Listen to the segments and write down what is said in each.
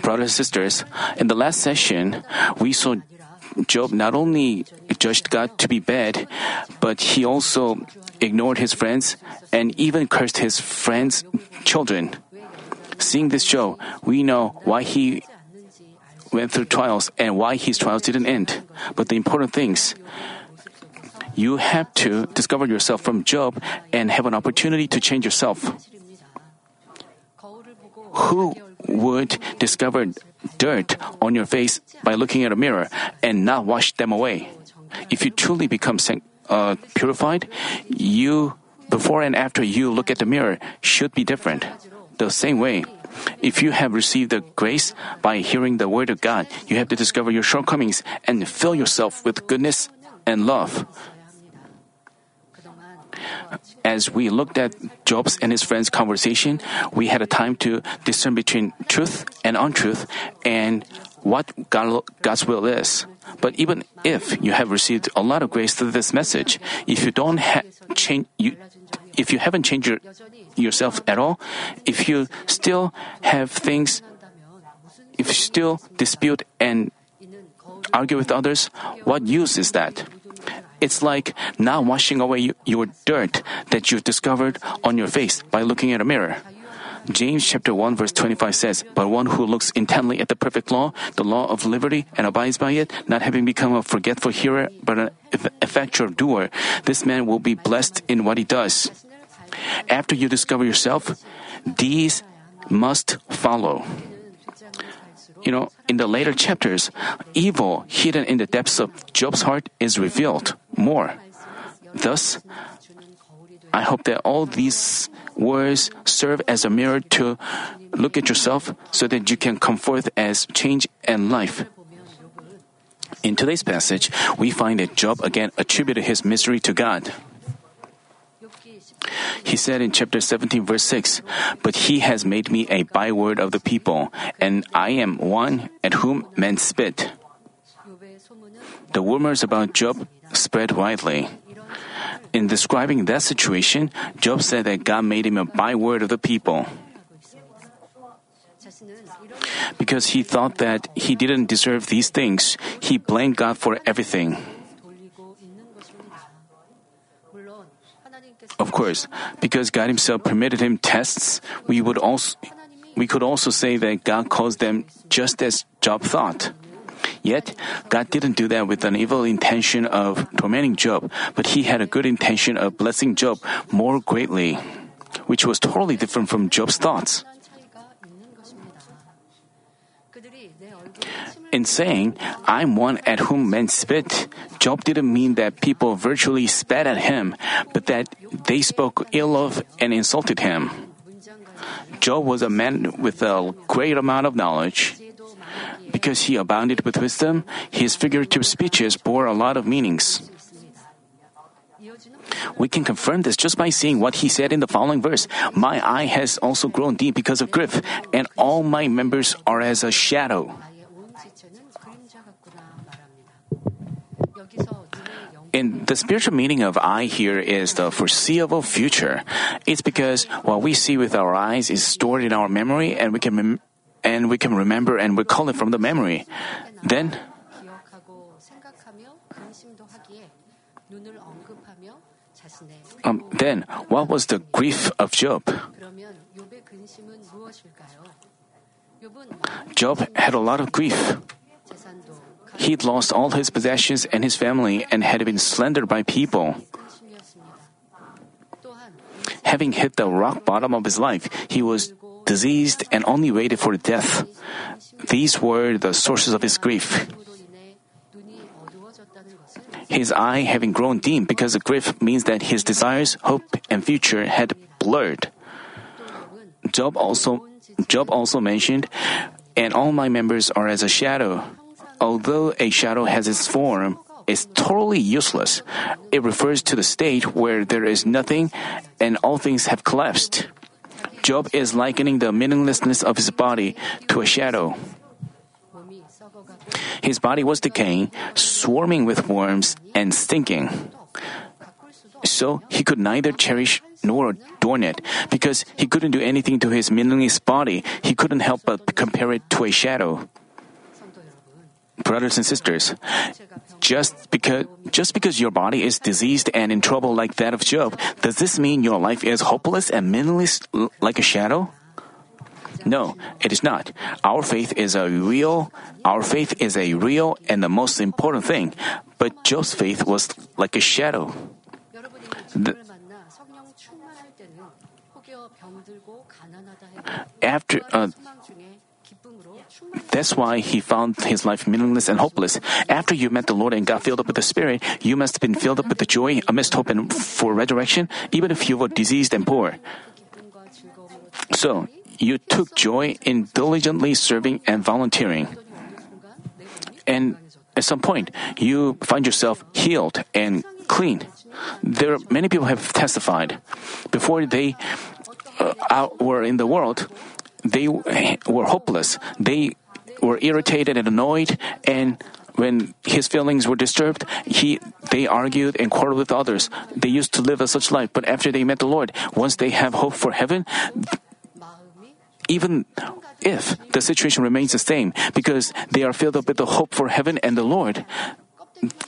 Brothers and sisters, in the last session, we saw Job not only judged God to be bad, but he also ignored his friends and even cursed his friends' children. Seeing this Job, we know why he went through trials and why his trials didn't end. But the important things, you have to discover yourself from Job and have an opportunity to change yourself who would discover dirt on your face by looking at a mirror and not wash them away? If you truly become uh, purified, you before and after you look at the mirror should be different. The same way, if you have received the grace by hearing the word of God, you have to discover your shortcomings and fill yourself with goodness and love. As we looked at Job's and his friends' conversation, we had a time to discern between truth and untruth and what God's will is. But even if you have received a lot of grace through this message, if you don't ha- change, you, if you haven't changed your, yourself at all, if you still have things, if you still dispute and argue with others, what use is that? It's like not washing away your dirt that you've discovered on your face by looking at a mirror. James chapter 1 verse 25 says, But one who looks intently at the perfect law, the law of liberty, and abides by it, not having become a forgetful hearer, but an effectual doer, this man will be blessed in what he does. After you discover yourself, these must follow. You know, in the later chapters, evil hidden in the depths of Job's heart is revealed more. Thus, I hope that all these words serve as a mirror to look at yourself so that you can come forth as change and life. In today's passage, we find that Job again attributed his misery to God. He said in chapter 17, verse 6, But he has made me a byword of the people, and I am one at whom men spit. The rumors about Job spread widely. In describing that situation, Job said that God made him a byword of the people. Because he thought that he didn't deserve these things, he blamed God for everything. Of course, because God Himself permitted him tests, we would also we could also say that God caused them just as Job thought. Yet, God didn't do that with an evil intention of tormenting Job, but he had a good intention of blessing Job more greatly, which was totally different from Job's thoughts. In saying, I'm one at whom men spit, Job didn't mean that people virtually spat at him, but that they spoke ill of and insulted him. Job was a man with a great amount of knowledge. Because he abounded with wisdom, his figurative speeches bore a lot of meanings. We can confirm this just by seeing what he said in the following verse My eye has also grown deep because of grief, and all my members are as a shadow. in the spiritual meaning of eye here is the foreseeable future. It's because what we see with our eyes is stored in our memory and we can mem- and we can remember and recall it from the memory. Then um, then, what was the grief of Job? Job had a lot of grief. He'd lost all his possessions and his family and had been slandered by people. Having hit the rock bottom of his life, he was diseased and only waited for death. These were the sources of his grief. His eye having grown dim because of grief means that his desires, hope, and future had blurred. Job also Job also mentioned, and all my members are as a shadow although a shadow has its form, is totally useless. It refers to the state where there is nothing and all things have collapsed. Job is likening the meaninglessness of his body to a shadow. His body was decaying, swarming with worms, and stinking. So he could neither cherish nor adorn it. Because he couldn't do anything to his meaningless body, he couldn't help but compare it to a shadow brothers and sisters, just because just because your body is diseased and in trouble like that of Job, does this mean your life is hopeless and meaningless like a shadow? No, it is not. Our faith is a real, our faith is a real and the most important thing. But Job's faith was like a shadow. The, after uh, that's why he found his life meaningless and hopeless. After you met the Lord and got filled up with the Spirit, you must have been filled up with the joy amidst hope and for resurrection, even if you were diseased and poor. So, you took joy in diligently serving and volunteering. And at some point, you find yourself healed and clean. There, many people have testified. Before they uh, were in the world, they were hopeless. They were irritated and annoyed, and when his feelings were disturbed, he they argued and quarreled with others. They used to live a such life, but after they met the Lord, once they have hope for heaven, even if the situation remains the same, because they are filled up with the hope for heaven and the Lord,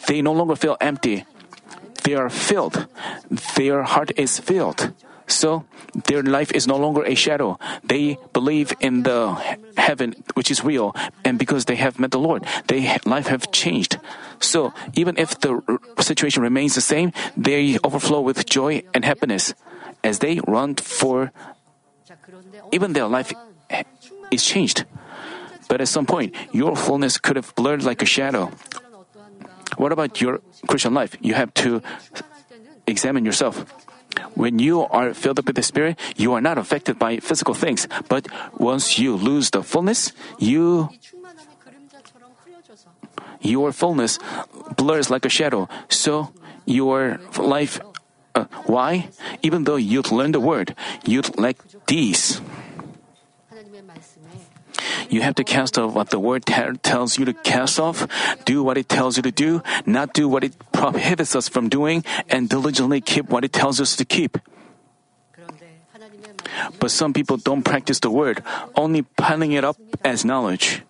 they no longer feel empty. They are filled. Their heart is filled. So their life is no longer a shadow. They believe in the heaven which is real, and because they have met the Lord, their life have changed. So even if the situation remains the same, they overflow with joy and happiness as they run for. Even their life is changed. But at some point, your fullness could have blurred like a shadow. What about your Christian life? You have to examine yourself. When you are filled up with the Spirit, you are not affected by physical things. But once you lose the fullness, you your fullness blurs like a shadow. So your life. Uh, why? Even though you'd learn the word, you'd like these. You have to cast off what the word tells you to cast off, do what it tells you to do, not do what it prohibits us from doing, and diligently keep what it tells us to keep. But some people don't practice the word, only piling it up as knowledge.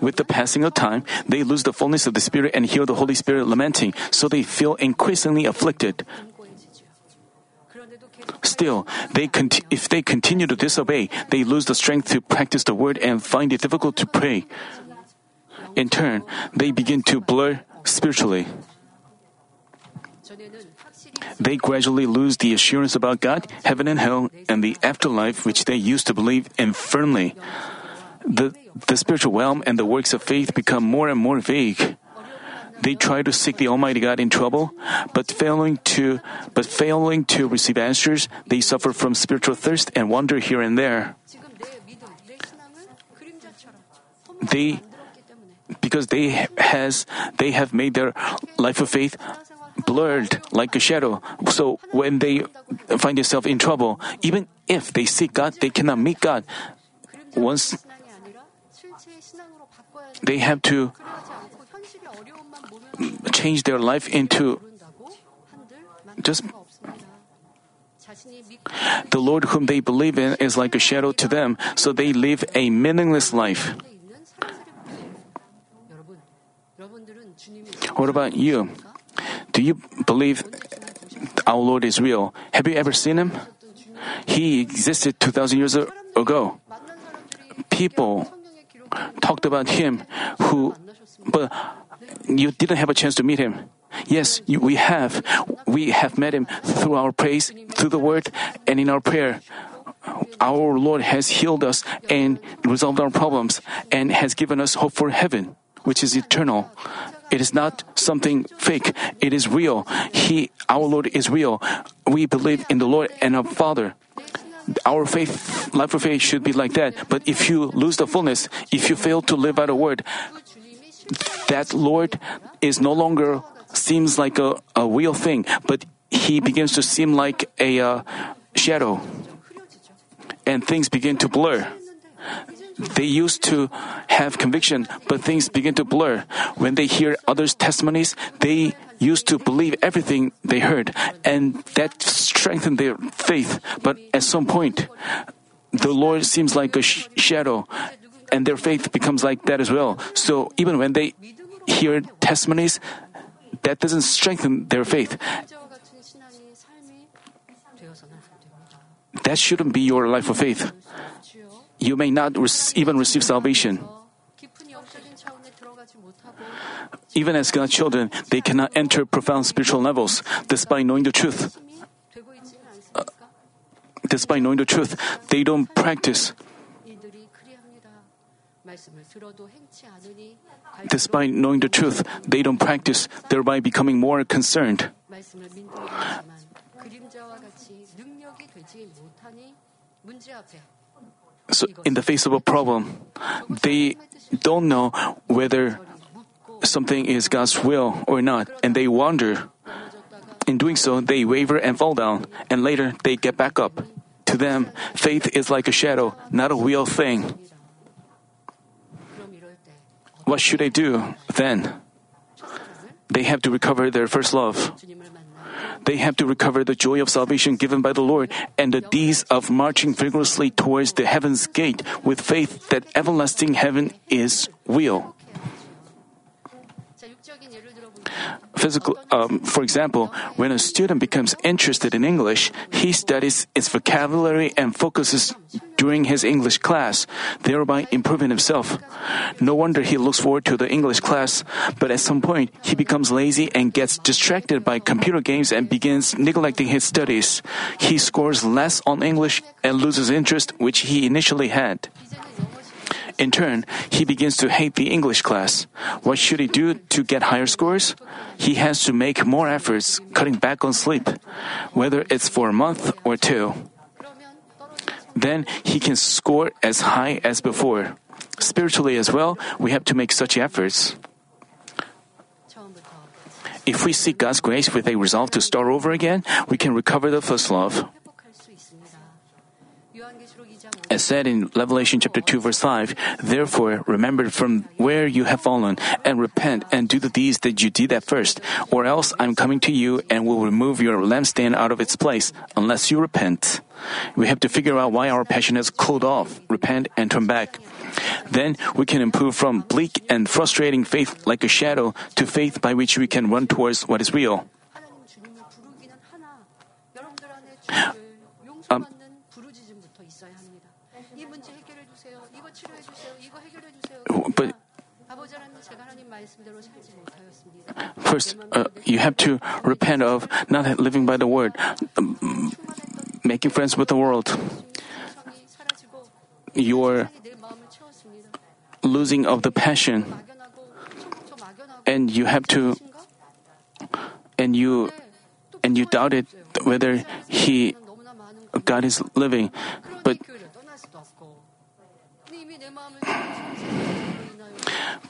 With the passing of time, they lose the fullness of the Spirit and hear the Holy Spirit lamenting, so they feel increasingly afflicted. Still, they conti- if they continue to disobey, they lose the strength to practice the word and find it difficult to pray. In turn, they begin to blur spiritually. They gradually lose the assurance about God, heaven and hell, and the afterlife which they used to believe in firmly. The, the spiritual realm and the works of faith become more and more vague. They try to seek the Almighty God in trouble, but failing to but failing to receive answers, they suffer from spiritual thirst and wander here and there. They because they has they have made their life of faith blurred like a shadow. So when they find themselves in trouble, even if they seek God, they cannot meet God. Once they have to change their life into just the Lord whom they believe in is like a shadow to them, so they live a meaningless life. What about you? Do you believe our Lord is real? Have you ever seen him? He existed 2,000 years ago. People talked about him who, but you didn't have a chance to meet him. Yes, you, we have. We have met him through our praise, through the word, and in our prayer. Our Lord has healed us and resolved our problems and has given us hope for heaven, which is eternal. It is not something fake. It is real. He, our Lord is real. We believe in the Lord and our Father. Our faith, life of faith should be like that. But if you lose the fullness, if you fail to live out a word, that Lord is no longer seems like a, a real thing, but he begins to seem like a uh, shadow. And things begin to blur. They used to have conviction, but things begin to blur. When they hear others' testimonies, they used to believe everything they heard, and that strengthened their faith. But at some point, the Lord seems like a sh- shadow, and their faith becomes like that as well. So even when they hear testimonies, that doesn't strengthen their faith. That shouldn't be your life of faith. You may not even receive salvation. Even as God's children, they cannot enter profound spiritual levels despite knowing the truth. Uh, despite knowing the truth, they don't practice. Despite knowing the truth, they don't practice, thereby becoming more concerned. So, in the face of a problem, they don't know whether something is God's will or not, and they wander. In doing so, they waver and fall down, and later they get back up. To them, faith is like a shadow, not a real thing what should they do then? They have to recover their first love. They have to recover the joy of salvation given by the Lord and the deeds of marching vigorously towards the heaven's gate with faith that everlasting heaven is real. Physical, um, for example, when a student becomes interested in English, he studies its vocabulary and focuses during his English class, thereby improving himself. No wonder he looks forward to the English class, but at some point, he becomes lazy and gets distracted by computer games and begins neglecting his studies. He scores less on English and loses interest which he initially had. In turn, he begins to hate the English class. What should he do to get higher scores? He has to make more efforts, cutting back on sleep, whether it's for a month or two. Then he can score as high as before. Spiritually as well, we have to make such efforts. If we seek God's grace with a resolve to start over again, we can recover the first love. As said in Revelation chapter 2 verse 5, therefore remember from where you have fallen and repent and do the deeds that you did at first, or else I'm coming to you and will remove your lampstand out of its place unless you repent. We have to figure out why our passion has cooled off, repent and turn back. Then we can improve from bleak and frustrating faith like a shadow to faith by which we can run towards what is real. but First, uh, you have to repent of not living by the word, um, making friends with the world. Your losing of the passion, and you have to, and you, and you doubted whether he, God is living, but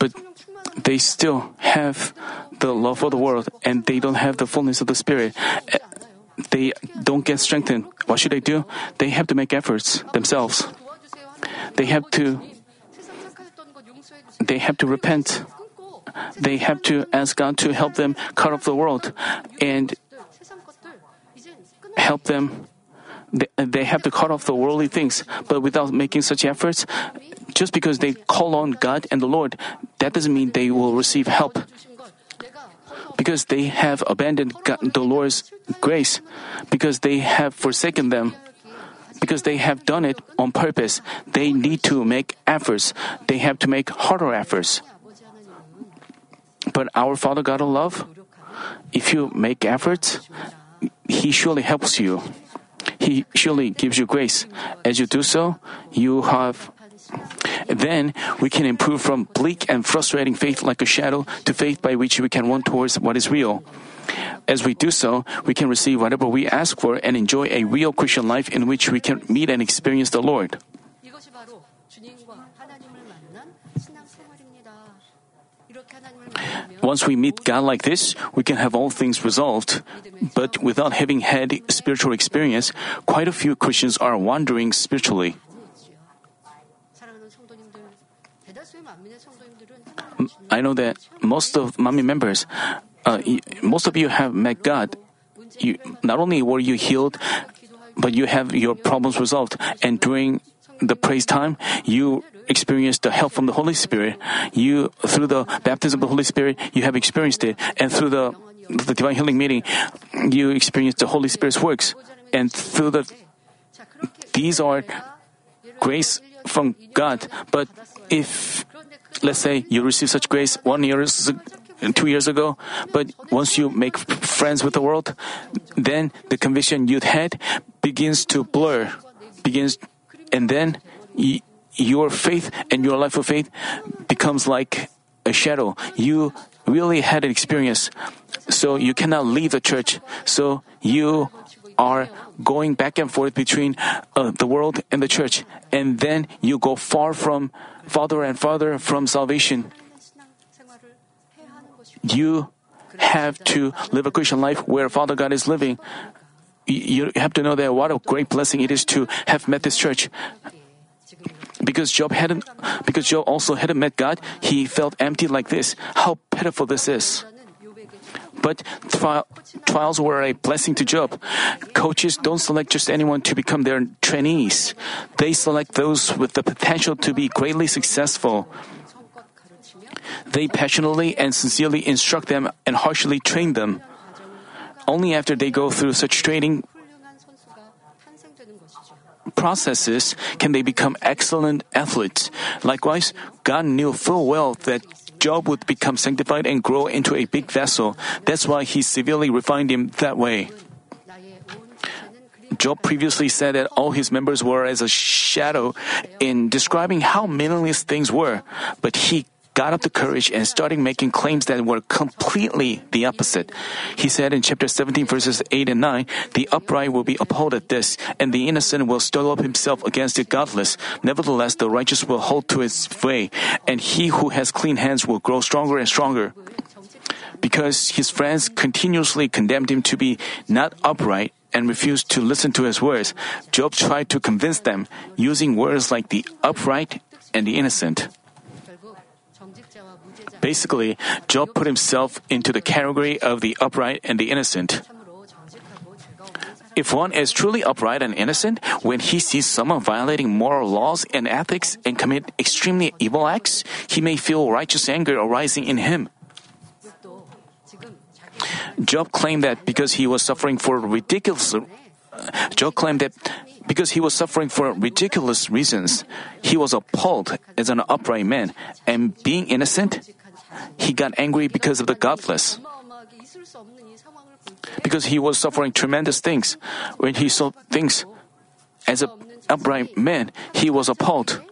but they still have the love for the world and they don't have the fullness of the Spirit. Eh, they don't get strengthened. What should they do? They have to make efforts themselves. They have to they have to repent. They have to ask God to help them cut off the world and help them they have to cut off the worldly things. But without making such efforts, just because they call on God and the Lord, that doesn't mean they will receive help. Because they have abandoned God, the Lord's grace, because they have forsaken them, because they have done it on purpose, they need to make efforts. They have to make harder efforts. But our Father God of love, if you make efforts, He surely helps you. He surely gives you grace. As you do so, you have. Then we can improve from bleak and frustrating faith like a shadow to faith by which we can run towards what is real. As we do so, we can receive whatever we ask for and enjoy a real Christian life in which we can meet and experience the Lord. Once we meet God like this, we can have all things resolved. But without having had spiritual experience, quite a few Christians are wandering spiritually. I know that most of Manmin members, uh, most of you have met God. You, not only were you healed, but you have your problems resolved. And during the praise time, you Experienced the help from the Holy Spirit. You, through the baptism of the Holy Spirit, you have experienced it. And through the, the divine healing meeting, you experience the Holy Spirit's works. And through the, these are grace from God. But if, let's say, you receive such grace one year, two years ago, but once you make friends with the world, then the conviction you'd had begins to blur, begins, and then you, your faith and your life of faith becomes like a shadow. You really had an experience, so you cannot leave the church. So you are going back and forth between uh, the world and the church, and then you go far from farther and farther from salvation. You have to live a Christian life where Father God is living. You have to know that what a great blessing it is to have met this church. Because Job hadn't, because Job also hadn't met God, he felt empty like this. How pitiful this is! But tri- trials were a blessing to Job. Coaches don't select just anyone to become their trainees. They select those with the potential to be greatly successful. They passionately and sincerely instruct them and harshly train them. Only after they go through such training processes can they become excellent athletes. Likewise, God knew full well that Job would become sanctified and grow into a big vessel. That's why he severely refined him that way. Job previously said that all his members were as a shadow in describing how meaningless things were, but he got up the courage and started making claims that were completely the opposite. He said in chapter 17 verses 8 and 9, the upright will be upheld at this, and the innocent will stir up himself against the godless. Nevertheless, the righteous will hold to his way, and he who has clean hands will grow stronger and stronger. Because his friends continuously condemned him to be not upright and refused to listen to his words, Job tried to convince them using words like the upright and the innocent. Basically, Job put himself into the category of the upright and the innocent. If one is truly upright and innocent, when he sees someone violating moral laws and ethics and commit extremely evil acts, he may feel righteous anger arising in him. Job claimed that because he was suffering for ridiculous uh, Job claimed that because he was suffering for ridiculous reasons, he was appalled as an upright man, and being innocent, he got angry because of the godless. Because he was suffering tremendous things. When he saw things as an upright man, he was appalled.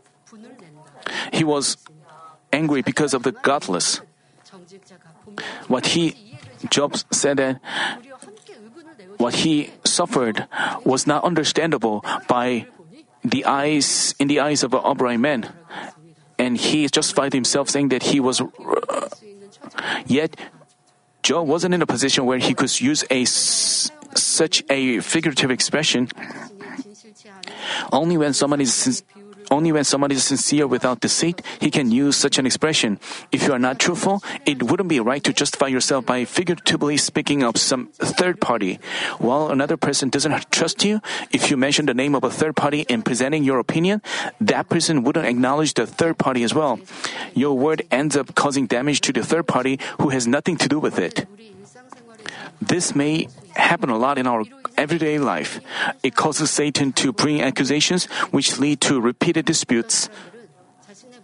He was angry because of the godless. What he, Job said that what he suffered was not understandable by the eyes in the eyes of an upright man and he justified himself saying that he was. Yet, Job wasn't in a position where he could use a such a figurative expression. Only when someone is only when someone is sincere without deceit, he can use such an expression. If you are not truthful, it wouldn't be right to justify yourself by figuratively speaking of some third party. While another person doesn't trust you, if you mention the name of a third party in presenting your opinion, that person wouldn't acknowledge the third party as well. Your word ends up causing damage to the third party who has nothing to do with it. This may happen a lot in our everyday life. It causes Satan to bring accusations which lead to repeated disputes.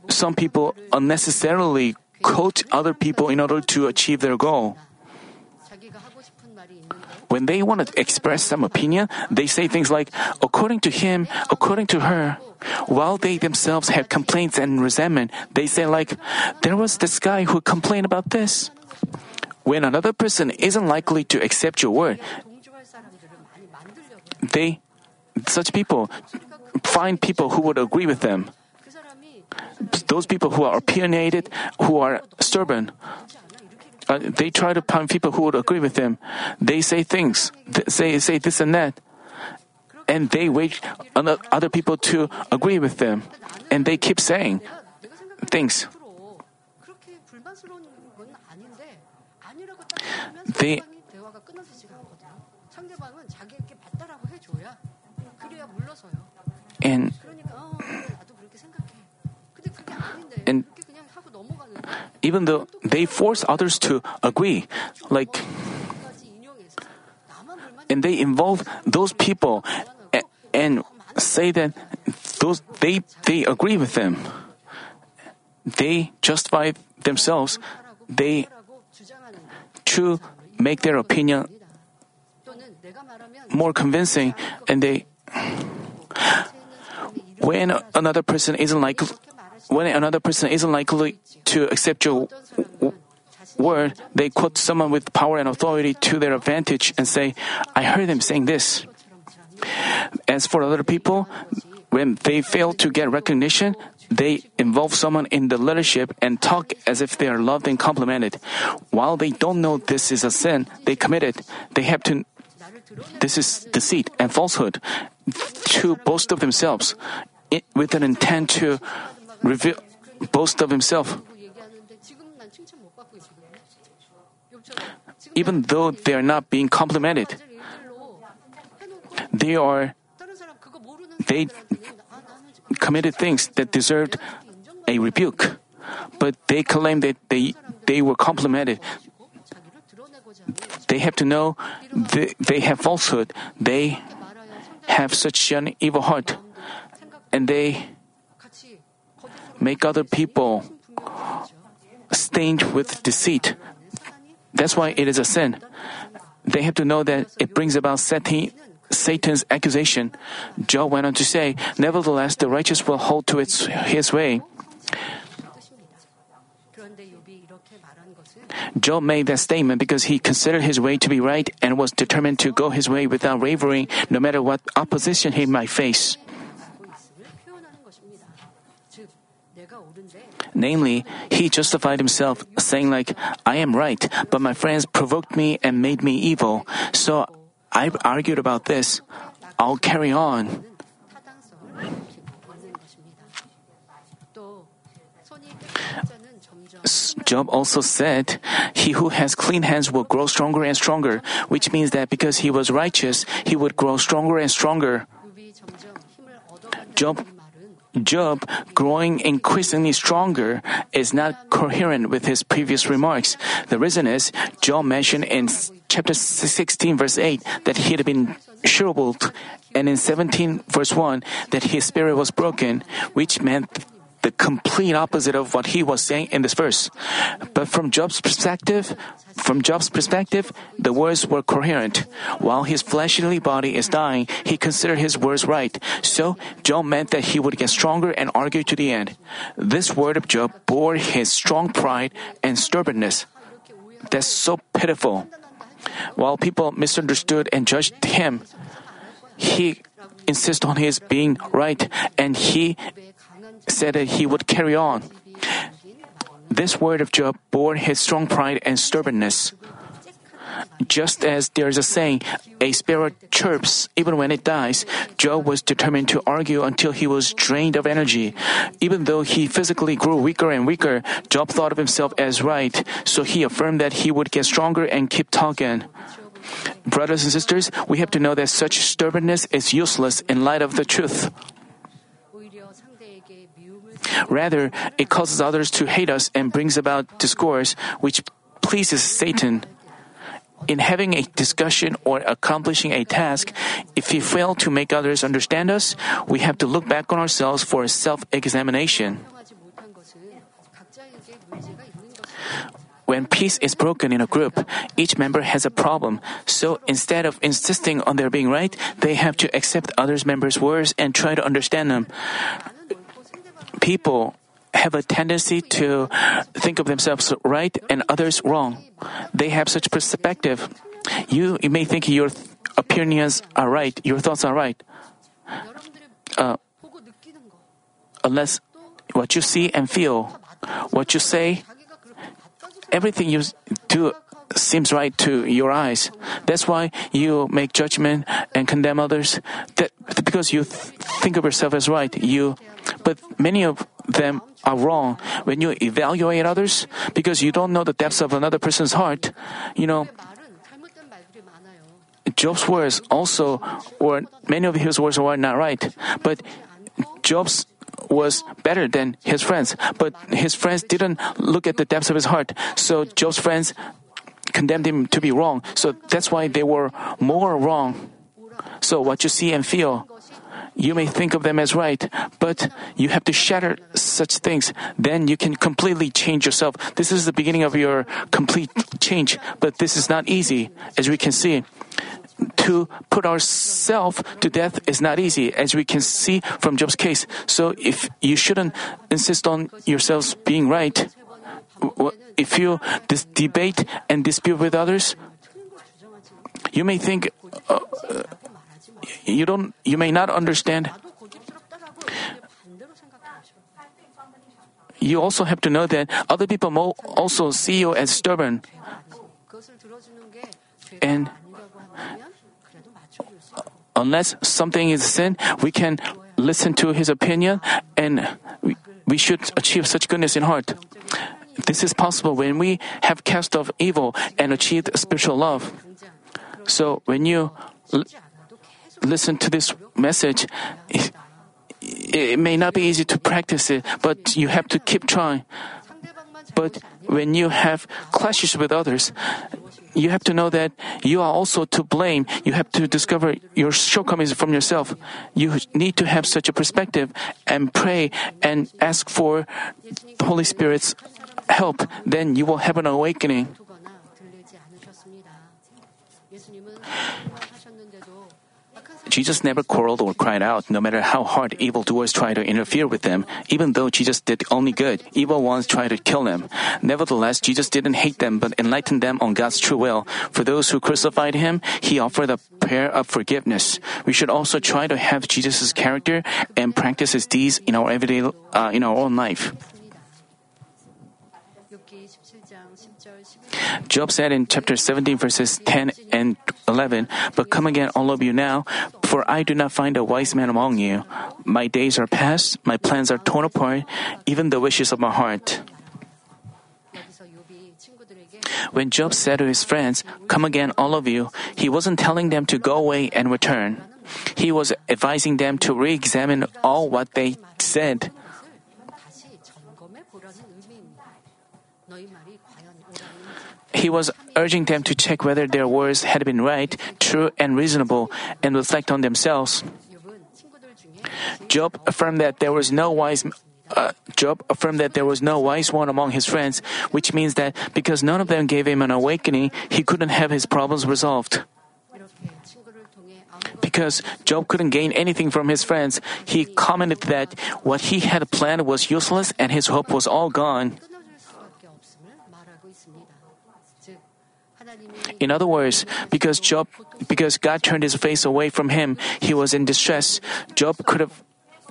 Some people unnecessarily quote other people in order to achieve their goal. When they want to express some opinion, they say things like, according to him, according to her. While they themselves have complaints and resentment, they say like, there was this guy who complained about this. When another person isn't likely to accept your word, they, such people, find people who would agree with them. Those people who are opinionated, who are stubborn, uh, they try to find people who would agree with them. They say things, th- say say this and that, and they wait on other people to agree with them, and they keep saying things. they and and even though they force others to agree, like and they involve those people and, and say that those they they agree with them. They justify themselves. They choose make their opinion more convincing and they when another person isn't like when another person isn't likely to accept your word they quote someone with power and authority to their advantage and say i heard them saying this. As for other people when they fail to get recognition they involve someone in the leadership and talk as if they are loved and complimented. While they don't know this is a sin they commit it. they have to. This is deceit and falsehood to boast of themselves with an intent to reveal, boast of himself. Even though they are not being complimented, they are they committed things that deserved a rebuke, but they claim that they, they were complimented. They have to know they, they have falsehood. They have such an evil heart, and they make other people stained with deceit. That's why it is a sin. They have to know that it brings about setting, Satan's accusation, Job went on to say, Nevertheless, the righteous will hold to its, his way. Job made that statement because he considered his way to be right and was determined to go his way without wavering, no matter what opposition he might face. Namely, he justified himself, saying, like, I am right, but my friends provoked me and made me evil, so I've argued about this. I'll carry on. Job also said, He who has clean hands will grow stronger and stronger, which means that because he was righteous, he would grow stronger and stronger. Job Job, growing increasingly stronger, is not coherent with his previous remarks. The reason is, Job mentioned in chapter 16, verse 8, that he had been shriveled, and in 17, verse 1, that his spirit was broken, which meant the complete opposite of what he was saying in this verse. But from Job's perspective, from Job's perspective, the words were coherent. While his fleshly body is dying, he considered his words right. So Job meant that he would get stronger and argue to the end. This word of Job bore his strong pride and stubbornness. That's so pitiful. While people misunderstood and judged him, he insists on his being right and he said that he would carry on. This word of Job bore his strong pride and stubbornness. Just as there is a saying, a sparrow chirps even when it dies, Job was determined to argue until he was drained of energy. Even though he physically grew weaker and weaker, Job thought of himself as right, so he affirmed that he would get stronger and keep talking. Brothers and sisters, we have to know that such stubbornness is useless in light of the truth. Rather, it causes others to hate us and brings about discourse, which pleases Satan. In having a discussion or accomplishing a task, if we fail to make others understand us, we have to look back on ourselves for a self examination. When peace is broken in a group, each member has a problem. So instead of insisting on their being right, they have to accept others' members' words and try to understand them people have a tendency to think of themselves right and others wrong. They have such perspective. You, you may think your opinions are right, your thoughts are right. Uh, unless what you see and feel, what you say, everything you do seems right to your eyes. That's why you make judgment and condemn others. That because you th- think of yourself as right, you but many of them are wrong. When you evaluate others, because you don't know the depths of another person's heart, you know, Job's words also were many of his words were not right, but Job's was better than his friends. But his friends didn't look at the depths of his heart, so Job's friends condemned him to be wrong. So that's why they were more wrong. So what you see and feel, you may think of them as right, but you have to shatter such things. Then you can completely change yourself. This is the beginning of your complete change, but this is not easy, as we can see. To put ourselves to death is not easy, as we can see from Job's case. So if you shouldn't insist on yourselves being right, if you dis- debate and dispute with others, you may think uh, you don't you may not understand. You also have to know that other people also see you as stubborn. And unless something is sin, we can listen to his opinion and we, we should achieve such goodness in heart. This is possible when we have cast off evil and achieved spiritual love. So when you listen to this message, it, it may not be easy to practice it, but you have to keep trying. But when you have clashes with others, you have to know that you are also to blame. You have to discover your shortcomings from yourself. You need to have such a perspective and pray and ask for the Holy Spirit's help. Then you will have an awakening. Jesus never quarreled or cried out, no matter how hard evildoers try to interfere with them. Even though Jesus did only good, evil ones tried to kill him. Nevertheless, Jesus didn't hate them, but enlightened them on God's true will. For those who crucified him, he offered a prayer of forgiveness. We should also try to have Jesus' character and practice his deeds in our everyday, uh, in our own life. Job said in chapter 17, verses 10 and 11, But come again, all of you now, for I do not find a wise man among you. My days are past, my plans are torn apart, even the wishes of my heart. When Job said to his friends, Come again, all of you, he wasn't telling them to go away and return. He was advising them to re examine all what they said. he was urging them to check whether their words had been right, true, and reasonable, and reflect on themselves. Job affirmed that there was no wise. Uh, Job affirmed that there was no wise one among his friends, which means that because none of them gave him an awakening, he couldn't have his problems resolved. Because Job couldn't gain anything from his friends, he commented that what he had planned was useless and his hope was all gone. In other words, because Job, because God turned his face away from him, he was in distress. Job could have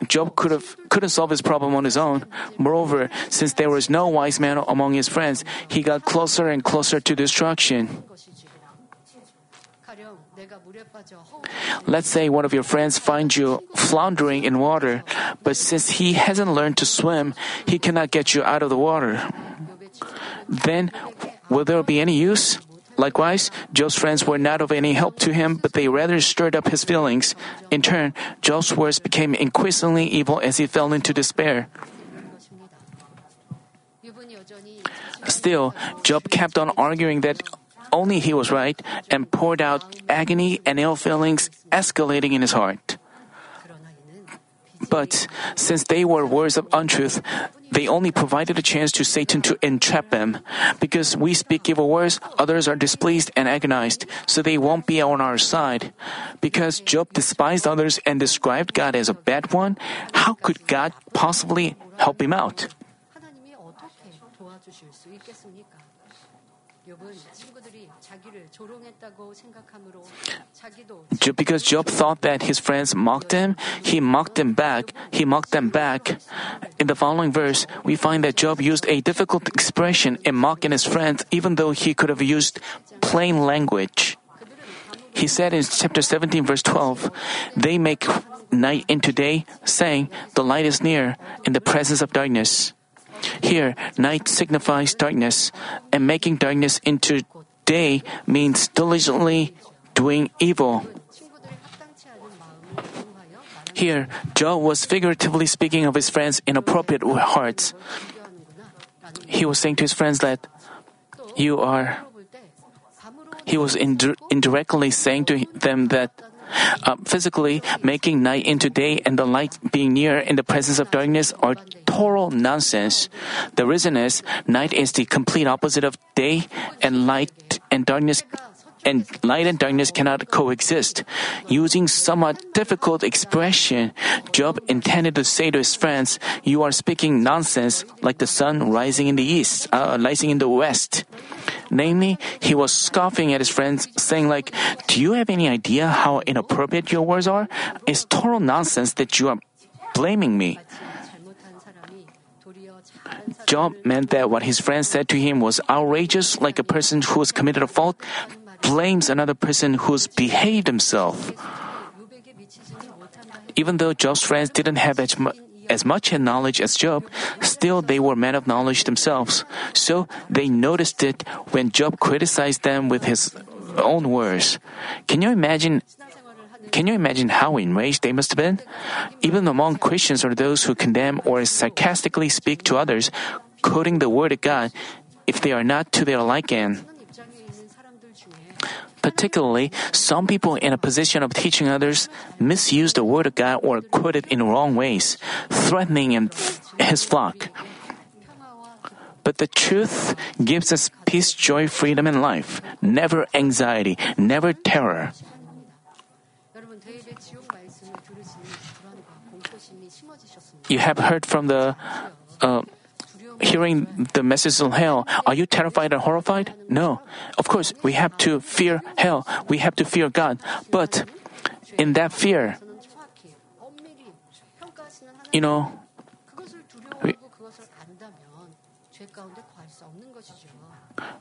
Job could have, couldn't solve his problem on his own. Moreover, since there was no wise man among his friends, he got closer and closer to destruction. Let's say one of your friends finds you floundering in water, but since he hasn't learned to swim, he cannot get you out of the water. Then, will there be any use? Likewise, Job's friends were not of any help to him, but they rather stirred up his feelings. In turn, Job's words became increasingly evil as he fell into despair. Still, Job kept on arguing that only he was right and poured out agony and ill feelings escalating in his heart. But since they were words of untruth, they only provided a chance to Satan to entrap them. Because we speak evil words, others are displeased and agonized, so they won't be on our side. Because Job despised others and described God as a bad one, how could God possibly help him out? Because Job thought that his friends mocked him, he mocked them back. He mocked them back. In the following verse, we find that Job used a difficult expression in mocking his friends, even though he could have used plain language. He said in chapter 17, verse 12, They make night into day, saying, The light is near in the presence of darkness. Here, night signifies darkness, and making darkness into day means diligently doing evil. Here, Job was figuratively speaking of his friends' inappropriate hearts. He was saying to his friends that you are. He was indirectly saying to them that uh, physically making night into day and the light being near in the presence of darkness are total nonsense. The reason is night is the complete opposite of day and light and darkness and light and darkness cannot coexist. Using somewhat difficult expression, Job intended to say to his friends, "You are speaking nonsense, like the sun rising in the east, uh, rising in the west." Namely, he was scoffing at his friends, saying like, "Do you have any idea how inappropriate your words are? It's total nonsense that you are blaming me." Job meant that what his friends said to him was outrageous, like a person who has committed a fault blames another person who's behaved himself. Even though Job's friends didn't have as, mu- as much knowledge as Job, still they were men of knowledge themselves. So they noticed it when Job criticized them with his own words. Can you imagine can you imagine how enraged they must have been? Even among Christians or those who condemn or sarcastically speak to others, quoting the Word of God, if they are not to their liking. Particularly, some people in a position of teaching others misuse the Word of God or quote it in wrong ways, threatening his flock. But the truth gives us peace, joy, freedom, and life, never anxiety, never terror. you have heard from the uh, hearing the message of hell, are you terrified and horrified? No. Of course, we have to fear hell. We have to fear God. But in that fear, you know,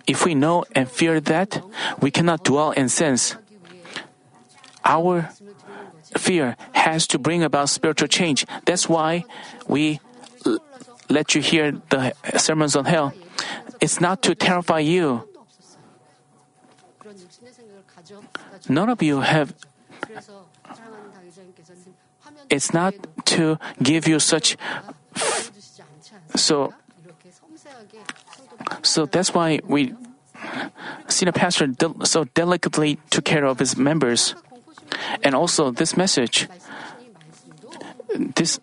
if we know and fear that, we cannot dwell in sins. Our fear has to bring about spiritual change. That's why we let you hear the sermons on hell. It's not to terrify you. None of you have. It's not to give you such. So, so that's why we senior pastor del- so delicately took care of his members. And also, this message, this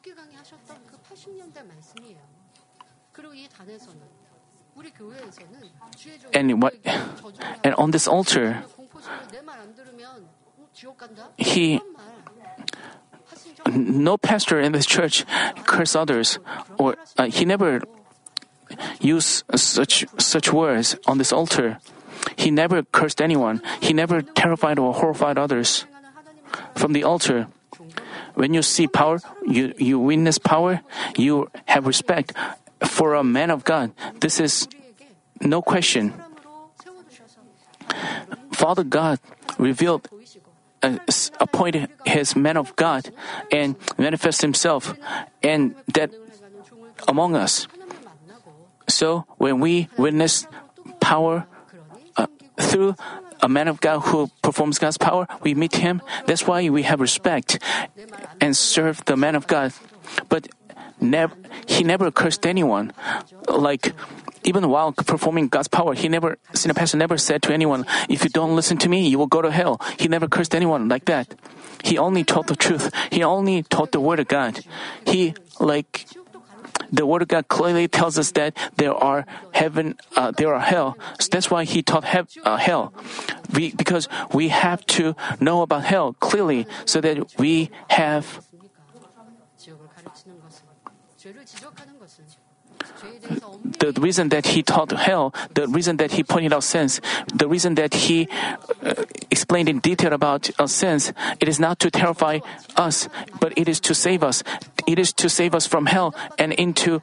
and what and on this altar he no pastor in this church curse others or uh, he never used such such words on this altar. He never cursed anyone. He never terrified or horrified others from the altar. When you see power, you, you witness power, you have respect for a man of God. This is no question. Father God revealed, uh, appointed his man of God and manifest himself, and that among us. So when we witness power uh, through a man of God who performs God's power, we meet him. That's why we have respect and serve the man of God. But never, he never cursed anyone. Like, even while performing God's power, he never, Senior Pastor never said to anyone, if you don't listen to me, you will go to hell. He never cursed anyone like that. He only taught the truth. He only taught the word of God. He, like, the word of God clearly tells us that there are heaven, uh, there are hell. So that's why he taught hev- uh, hell. We, because we have to know about hell clearly so that we have the reason that he taught hell, the reason that he pointed out sins, the reason that he uh, explained in detail about uh, sins, it is not to terrify us, but it is to save us. It is to save us from hell and into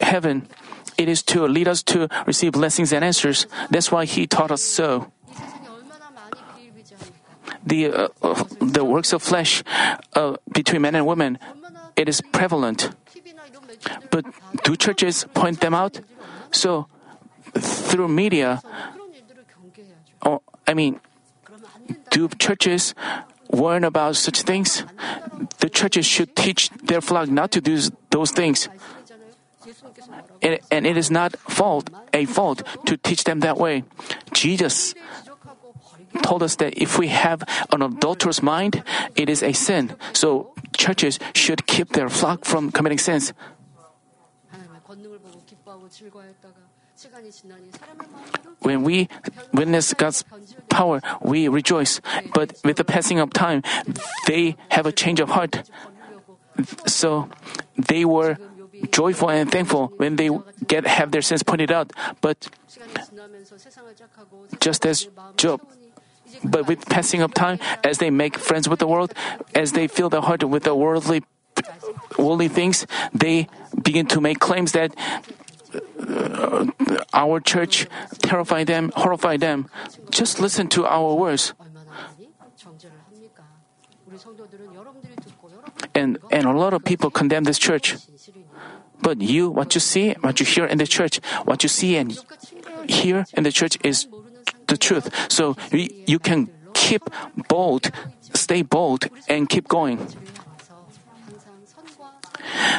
heaven. It is to lead us to receive blessings and answers. That's why he taught us so. The, uh, uh the works of flesh uh, between men and women, it is prevalent. But do churches point them out? So, through media, or I mean, do churches warn about such things? The churches should teach their flock not to do those things. And, and it is not fault a fault to teach them that way. Jesus told us that if we have an adulterous mind, it is a sin. So churches should keep their flock from committing sins. When we witness God's power, we rejoice. But with the passing of time, they have a change of heart. So they were joyful and thankful when they get have their sins pointed out. But just as Job, but with passing of time, as they make friends with the world, as they fill their heart with the worldly worldly things, they begin to make claims that uh, our church terrify them, horrify them. Just listen to our words. And, and a lot of people condemn this church. But you, what you see, what you hear in the church, what you see and hear in the church is the truth. So you, you can keep bold, stay bold, and keep going.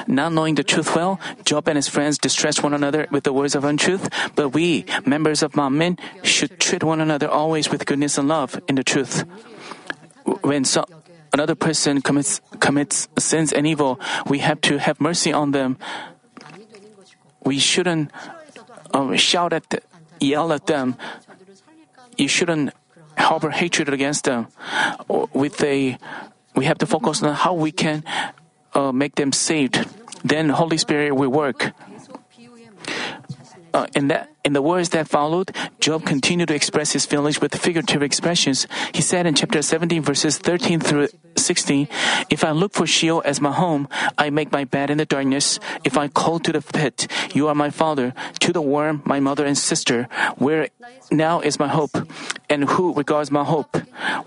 Not knowing the truth well, Job and his friends distressed one another with the words of untruth, but we, members of Manmin, should treat one another always with goodness and love in the truth. When so, another person commits, commits sins and evil, we have to have mercy on them. We shouldn't uh, shout at, yell at them. You shouldn't harbor hatred against them. With a, we have to focus on how we can uh, make them saved, then Holy Spirit will work. Uh, in, that, in the words that followed, Job continued to express his feelings with figurative expressions. He said in chapter 17, verses 13 through 16, If I look for Sheol as my home, I make my bed in the darkness. If I call to the pit, you are my father, to the worm, my mother and sister, where now is my hope, and who regards my hope?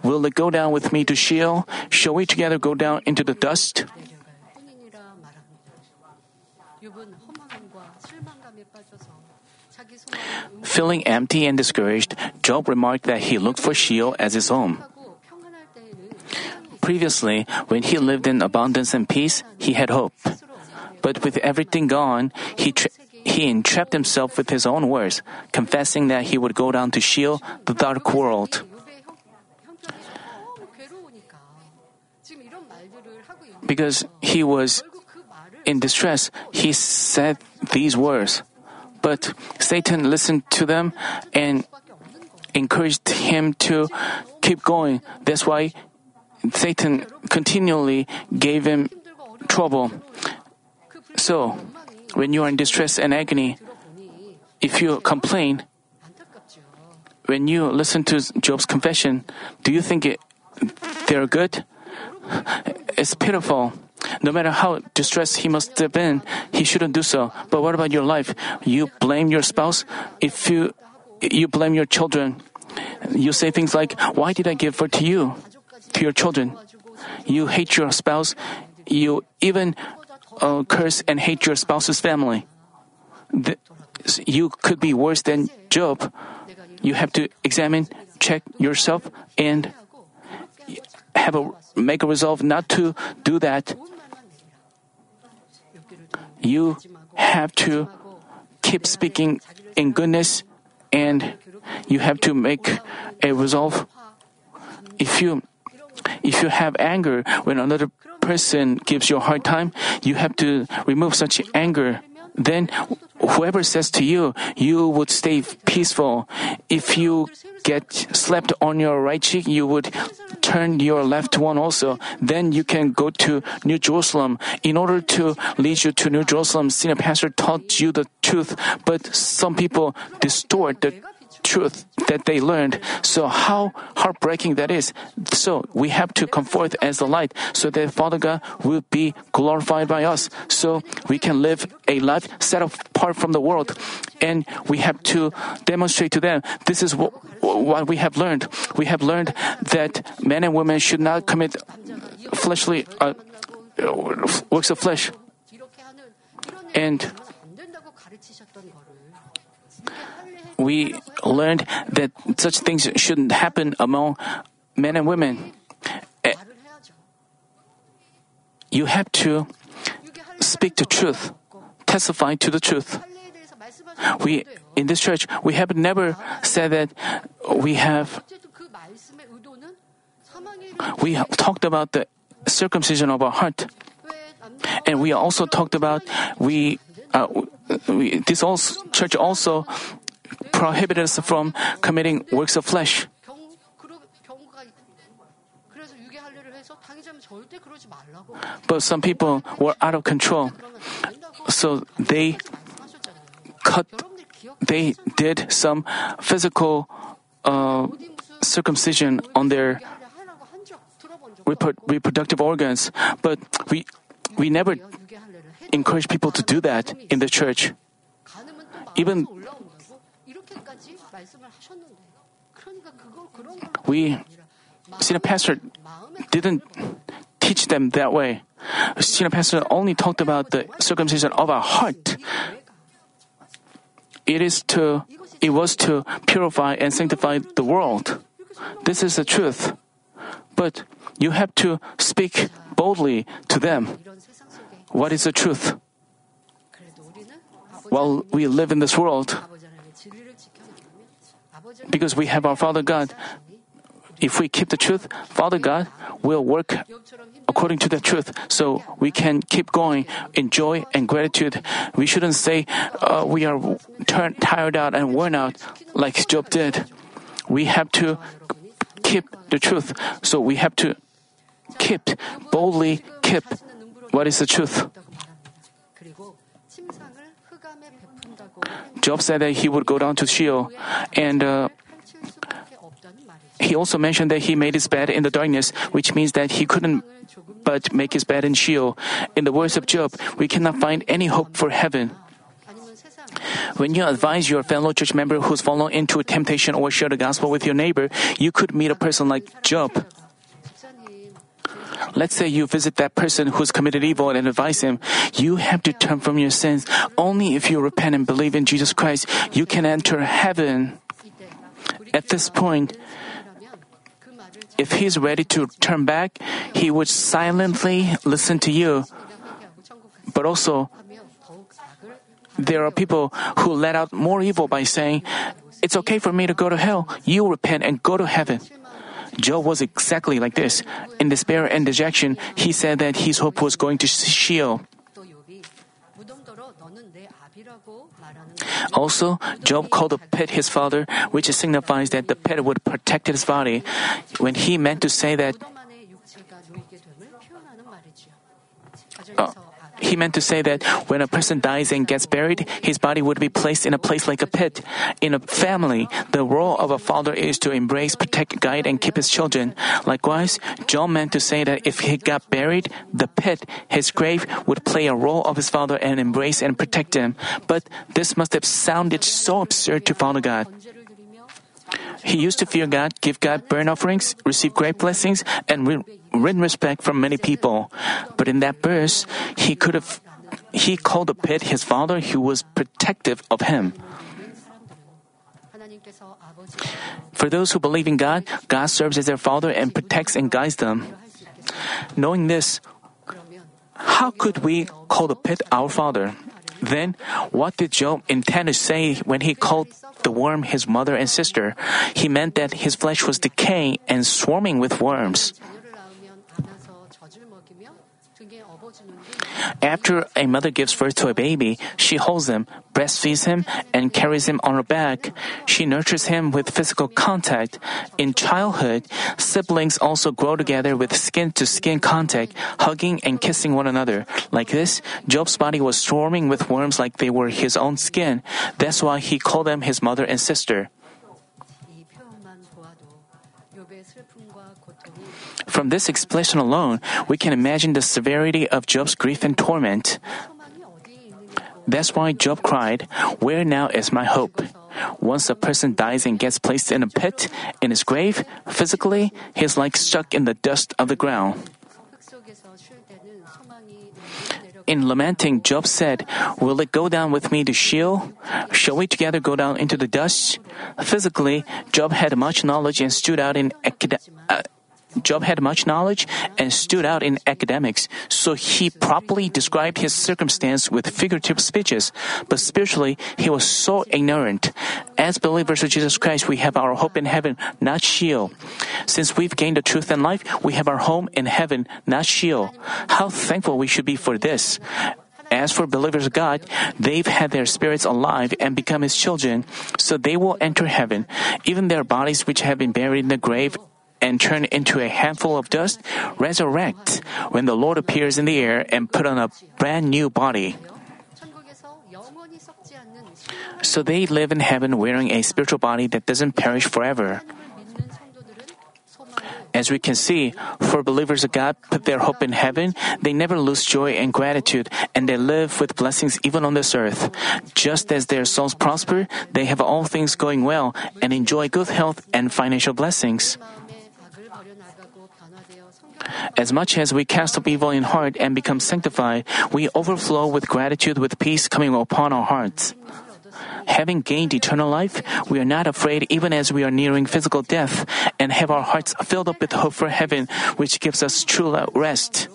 Will it go down with me to Sheol? Shall we together go down into the dust? Feeling empty and discouraged, Job remarked that he looked for Sheol as his home. Previously, when he lived in abundance and peace, he had hope. But with everything gone, he, tra- he entrapped himself with his own words, confessing that he would go down to Sheol, the dark world. Because he was in distress, he said these words. But Satan listened to them and encouraged him to keep going. That's why Satan continually gave him trouble. So, when you are in distress and agony, if you complain, when you listen to Job's confession, do you think it, they're good? It's pitiful. No matter how distressed he must have been, he shouldn't do so. But what about your life? You blame your spouse? If you, you blame your children, you say things like, why did I give birth to you? To your children. You hate your spouse. You even uh, curse and hate your spouse's family. The, you could be worse than Job. You have to examine, check yourself, and have a make a resolve not to do that. You have to keep speaking in goodness, and you have to make a resolve. If you if you have anger when another person gives you a hard time, you have to remove such anger. Then whoever says to you, you would stay peaceful. If you get slapped on your right cheek, you would turn your left one also. Then you can go to New Jerusalem. In order to lead you to New Jerusalem, senior pastor taught you the truth, but some people distort the truth that they learned. So how heartbreaking that is. So we have to come forth as the light so that Father God will be glorified by us. So we can live a life set apart from the world. And we have to demonstrate to them this is what, what we have learned. We have learned that men and women should not commit fleshly uh, works of flesh. And we learned that such things shouldn't happen among men and women. Eh, you have to speak the truth, testify to the truth. We in this church we have never said that we have we have talked about the circumcision of our heart. And we also talked about we, uh, we this also, church also prohibit us from committing works of flesh. But some people were out of control. So they cut, they did some physical uh, circumcision on their reproductive organs. But we, we never encourage people to do that in the church. Even we senior pastor didn't teach them that way. Senior pastor only talked about the circumcision of our heart. It is to it was to purify and sanctify the world. This is the truth. But you have to speak boldly to them. What is the truth? While we live in this world, because we have our Father God. If we keep the truth, Father God will work according to the truth. So we can keep going in joy and gratitude. We shouldn't say uh, we are turned tired out and worn out like Job did. We have to keep the truth. So we have to keep, boldly keep what is the truth. Job said that he would go down to Sheol, and uh, he also mentioned that he made his bed in the darkness, which means that he couldn't but make his bed in Sheol. In the words of Job, we cannot find any hope for heaven. When you advise your fellow church member who's fallen into a temptation or share the gospel with your neighbor, you could meet a person like Job. Let's say you visit that person who's committed evil and advise him, you have to turn from your sins. Only if you repent and believe in Jesus Christ, you can enter heaven. At this point, if he's ready to turn back, he would silently listen to you. But also, there are people who let out more evil by saying, It's okay for me to go to hell. You repent and go to heaven. Job was exactly like this. In despair and dejection, he said that his hope was going to Sheol. Also, Job called the pit his father, which signifies that the pit would protect his body, when he meant to say that he meant to say that when a person dies and gets buried, his body would be placed in a place like a pit. In a family, the role of a father is to embrace, protect, guide, and keep his children. Likewise, John meant to say that if he got buried, the pit, his grave, would play a role of his father and embrace and protect him. But this must have sounded so absurd to Father God. He used to fear God, give God burnt offerings, receive great blessings, and re- written respect from many people. But in that verse, he could have he called a pit his father who was protective of him. For those who believe in God, God serves as their father and protects and guides them. Knowing this, how could we call the pit our father? Then, what did Job intend to say when he called the worm his mother and sister? He meant that his flesh was decaying and swarming with worms. After a mother gives birth to a baby, she holds him, breastfeeds him, and carries him on her back. She nurtures him with physical contact. In childhood, siblings also grow together with skin to skin contact, hugging and kissing one another. Like this, Job's body was swarming with worms like they were his own skin. That's why he called them his mother and sister. From this expression alone, we can imagine the severity of Job's grief and torment. That's why Job cried, Where now is my hope? Once a person dies and gets placed in a pit, in his grave, physically, he is like stuck in the dust of the ground. In lamenting, Job said, Will it go down with me to Sheol? Shall we together go down into the dust? Physically, Job had much knowledge and stood out in acad- uh, Job had much knowledge and stood out in academics, so he properly described his circumstance with figurative speeches. But spiritually, he was so ignorant. As believers of Jesus Christ, we have our hope in heaven, not Sheol. Since we've gained the truth and life, we have our home in heaven, not Sheol. How thankful we should be for this. As for believers of God, they've had their spirits alive and become His children, so they will enter heaven. Even their bodies, which have been buried in the grave, and turn into a handful of dust, resurrect when the Lord appears in the air and put on a brand new body. So they live in heaven wearing a spiritual body that doesn't perish forever. As we can see, for believers of God put their hope in heaven, they never lose joy and gratitude, and they live with blessings even on this earth. Just as their souls prosper, they have all things going well and enjoy good health and financial blessings. As much as we cast up evil in heart and become sanctified, we overflow with gratitude with peace coming upon our hearts. Having gained eternal life, we are not afraid even as we are nearing physical death and have our hearts filled up with hope for heaven, which gives us true rest.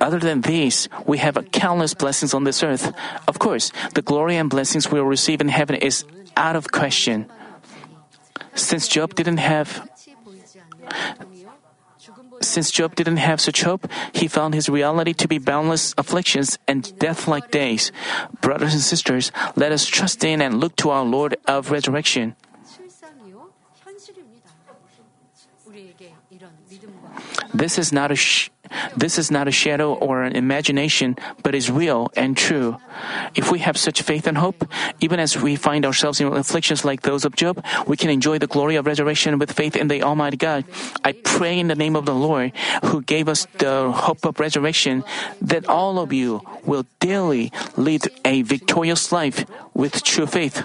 Other than these, we have countless blessings on this earth. Of course, the glory and blessings we will receive in heaven is out of question. Since Job didn't have since Job didn't have such hope, he found his reality to be boundless afflictions and death like days. Brothers and sisters, let us trust in and look to our Lord of resurrection. This is not a sh- this is not a shadow or an imagination, but is real and true. If we have such faith and hope, even as we find ourselves in afflictions like those of Job, we can enjoy the glory of resurrection with faith in the Almighty God. I pray in the name of the Lord, who gave us the hope of resurrection, that all of you will daily lead a victorious life with true faith.